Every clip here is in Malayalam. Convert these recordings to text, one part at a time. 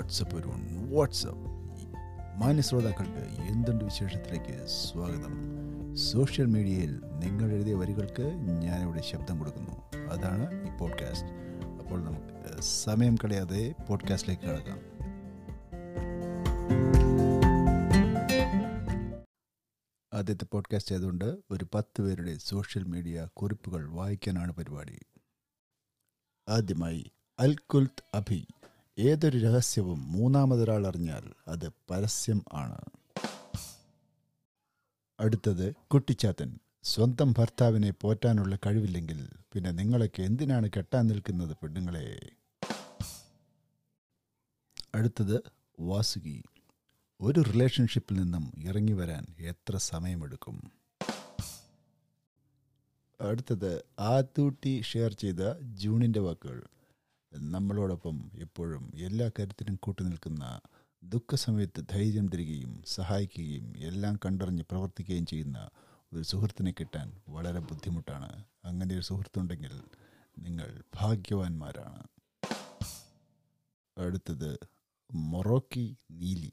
വാട്സപ്പ് ഒരു വാട്സപ്പ്. മാന്യ ശ്രോതാക്കൾക്ക് എന്തുണ്ട് വിശേഷത്തിലേക്ക് സ്വാഗതം. സോഷ്യൽ മീഡിയയിൽ നിങ്ങൾ എഴുതിയ വരികൾക്ക് ഞാനിവിടെ ശബ്ദം കൊടുക്കുന്നു. അതാണ് ഈ പോഡ്കാസ്റ്റ്. അപ്പോൾ നമുക്ക് സമയം കളയാതെ പോഡ്കാസ്റ്റിലേക്ക് കിടക്കാം. ആദ്യത്തെ പോഡ്കാസ്റ്റ് ആയതുകൊണ്ട് ഒരു പത്ത് പേരുടെ സോഷ്യൽ മീഡിയ കുറിപ്പുകൾ വായിക്കാനാണ് പരിപാടി. ആദ്യമായി അൽകുൽത്ത് അഭി. ഏതൊരു രഹസ്യവും മൂന്നാമതൊരാൾ അറിഞ്ഞാൽ അത് പരസ്യം ആണ്. അടുത്തത് കുട്ടിച്ചാത്തൻ. സ്വന്തം ഭർത്താവിനെ പോറ്റാനുള്ള കഴിവില്ലെങ്കിൽ പിന്നെ നിങ്ങളൊക്കെ എന്തിനാണ് കെട്ടാൻ നിൽക്കുന്നത് പെണ്ണുങ്ങളെ? അടുത്തത് വാസുകി. ഒരു റിലേഷൻഷിപ്പിൽ നിന്നും ഇറങ്ങി വരാൻ എത്ര സമയമെടുക്കും? അടുത്തത് ആത്തൂട്ടി ഷെയർ ചെയ്ത ജൂണിന്റെ വാക്കുകൾ. നമ്മളോടൊപ്പം എപ്പോഴും എല്ലാ കാര്യത്തിനും കൂട്ടുനിൽക്കുന്ന ദുഃഖസമയത്ത് ധൈര്യം തരികയും സഹായിക്കുകയും എല്ലാം കണ്ടറിഞ്ഞ് പ്രവർത്തിക്കുകയും ചെയ്യുന്ന ഒരു സുഹൃത്തിനെ കിട്ടാൻ വളരെ ബുദ്ധിമുട്ടാണ്. അങ്ങനെ ഒരു സുഹൃത്തുണ്ടെങ്കിൽ നിങ്ങൾ ഭാഗ്യവാന്മാരാണ്. അടുത്തത് മൊറോക്കി നീലി.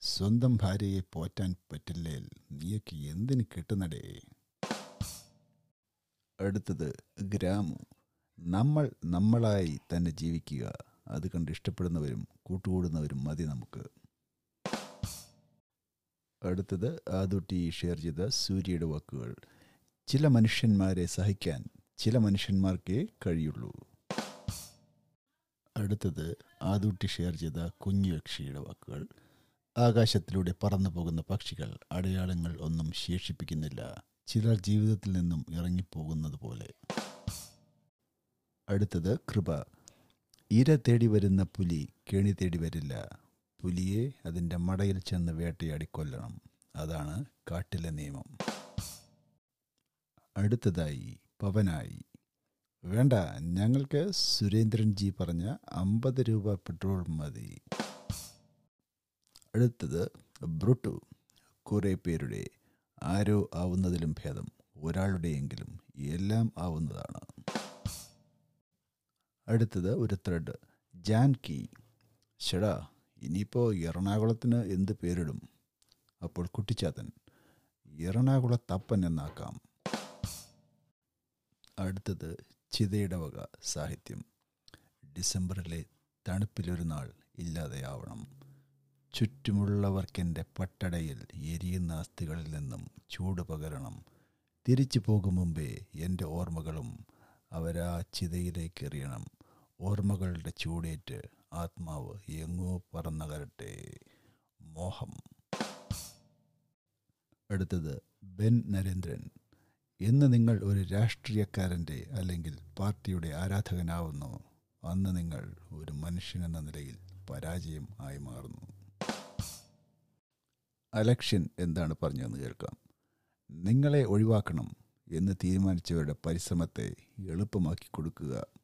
സ്വന്തം ഭാര്യയെ പോറ്റാൻ പറ്റില്ലേൽ നീയൊക്കെ എന്തിന് കിട്ടുന്നടേ അടുത്തത് ഗ്രാമു. നമ്മൾ നമ്മളായി തന്നെ ജീവിക്കുക. അത് കണ്ട് ഇഷ്ടപ്പെടുന്നവരും കൂട്ടുകൂടുന്നവരും മതി നമുക്ക്. അടുത്തത് ആദുട്ടി ഷെയർ ചെയ്ത സൂര്യയുടെ വാക്കുകൾ. ചില മനുഷ്യന്മാരെ സഹിക്കാൻ ചില മനുഷ്യന്മാർക്കേ കഴിയുള്ളൂ. അടുത്തത് ആദൂട്ടി ഷെയർ ചെയ്ത കുഞ്ഞു യക്ഷിയുടെ വാക്കുകൾ. ആകാശത്തിലൂടെ പറന്നു പോകുന്ന പക്ഷികൾ അടയാളങ്ങൾ ഒന്നും ശേഷിപ്പിക്കുന്നില്ല. ചിലർ ജീവിതത്തിൽ നിന്നും ഇറങ്ങിപ്പോകുന്നത് പോലെ. അടുത്തത് കൃപ. ഇര തേടി വരുന്ന പുലി കെണി തേടി വരില്ല. പുലിയെ അതിന്റെ മടയിൽ ചെന്ന് വേട്ടയാടി കൊല്ലണം. അതാണ് കാട്ടിലെ നിയമം. അടുത്തതായി പവനായി. വേണ്ട ഞങ്ങൾക്ക് സുരേന്ദ്രൻ ജി പറഞ്ഞ അമ്പത് രൂപ പെട്രോൾ മതി. അടുത്തത് ബ്രുട്ടു. കുറേ പേരുടെ ആരോ ആവുന്നതിലും ഭേദം. ഒരാളുടെയെങ്കിലും എല്ലാം ആവുന്നതാണ്. അടുത്തത് ഒരു ത്രെഡ് ജാൻകി ഷെടാ ഇനിയിപ്പോൾ എറണാകുളത്തിന് എന്ത് പേരിടും? അപ്പോൾ കുട്ടിച്ചാത്തൻ എറണാകുളത്തപ്പൻ എന്നാക്കാം അടുത്തത് ചിതയുടെ വക സാഹിത്യം. ഡിസംബറിലെ തണുപ്പിലൊരു നാൾ ഇല്ലാതെയാവണം. ചുറ്റുമുള്ളവർക്കെന്റെ പട്ടടയിൽ എരിയുന്ന അസ്ഥികളിൽ നിന്നും ചൂട് പകരണം. തിരിച്ചു പോകും മുമ്പേ എന്റെ ഓർമ്മകളും അവരാ ചിതയിലേക്ക് എറിയണം. ഓർമ്മകളുടെ ചൂടേറ്റ് ആത്മാവ് എങ്ങോ പറന്നകരട്ടെ മോഹം. അടുത്തത് ബെൻ നരേന്ദ്രൻ. എന്ന് നിങ്ങൾ ഒരു രാഷ്ട്രീയക്കാരന്റെ അല്ലെങ്കിൽ പാർട്ടിയുടെ ആരാധകനാവുന്നു അന്ന് നിങ്ങൾ ഒരു മനുഷ്യനെന്ന നിലയിൽ പരാജയം ആയി മാറുന്നു. അലക്ഷൻ എന്താണ് പറഞ്ഞതെന്ന് കേൾക്കാം. നിങ്ങളെ ഒഴിവാക്കണം എന്ന് തീരുമാനിച്ചവരുടെ പരിശ്രമത്തെ എളുപ്പമാക്കി കൊടുക്കുക.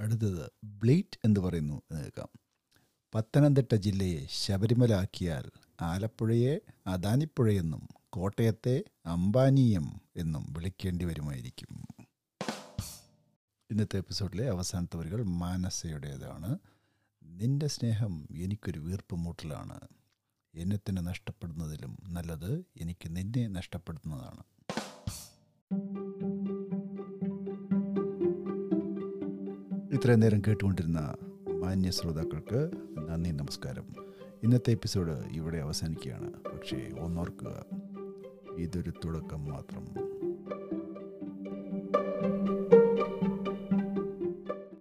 അടുത്തത് ബ്ലീറ്റ് എന്ന് പറയുന്നു എന്ന് കേൾക്കാം. പത്തനംതിട്ട ജില്ലയെ ശബരിമല ആക്കിയാൽ ആലപ്പുഴയെ അദാനിപ്പുഴയെന്നും കോട്ടയത്തെ അംബാനീയം എന്നും വിളിക്കേണ്ടി വരുമായിരിക്കും. ഇന്നത്തെ എപ്പിസോഡിലെ അവസാനത്തെ വരികൾ മാനസയുടേതാണ്. നിന്റെ സ്നേഹം എനിക്കൊരു വീർപ്പ് മൂട്ടലാണ്. എന്നെ തന്നെ നഷ്ടപ്പെടുന്നതിലും നല്ലത് എനിക്ക് നിന്നെ നഷ്ടപ്പെടുന്നതാണ് ഇത്രയും നേരം കേട്ടുകൊണ്ടിരുന്ന മാന്യ ശ്രോതാക്കൾക്ക് നന്ദി നമസ്കാരം. ഇന്നത്തെ എപ്പിസോഡ് ഇവിടെ അവസാനിക്കുകയാണ്. പക്ഷേ ഒന്നോർക്കുക ഇതൊരു തുടക്കം മാത്രം. thank you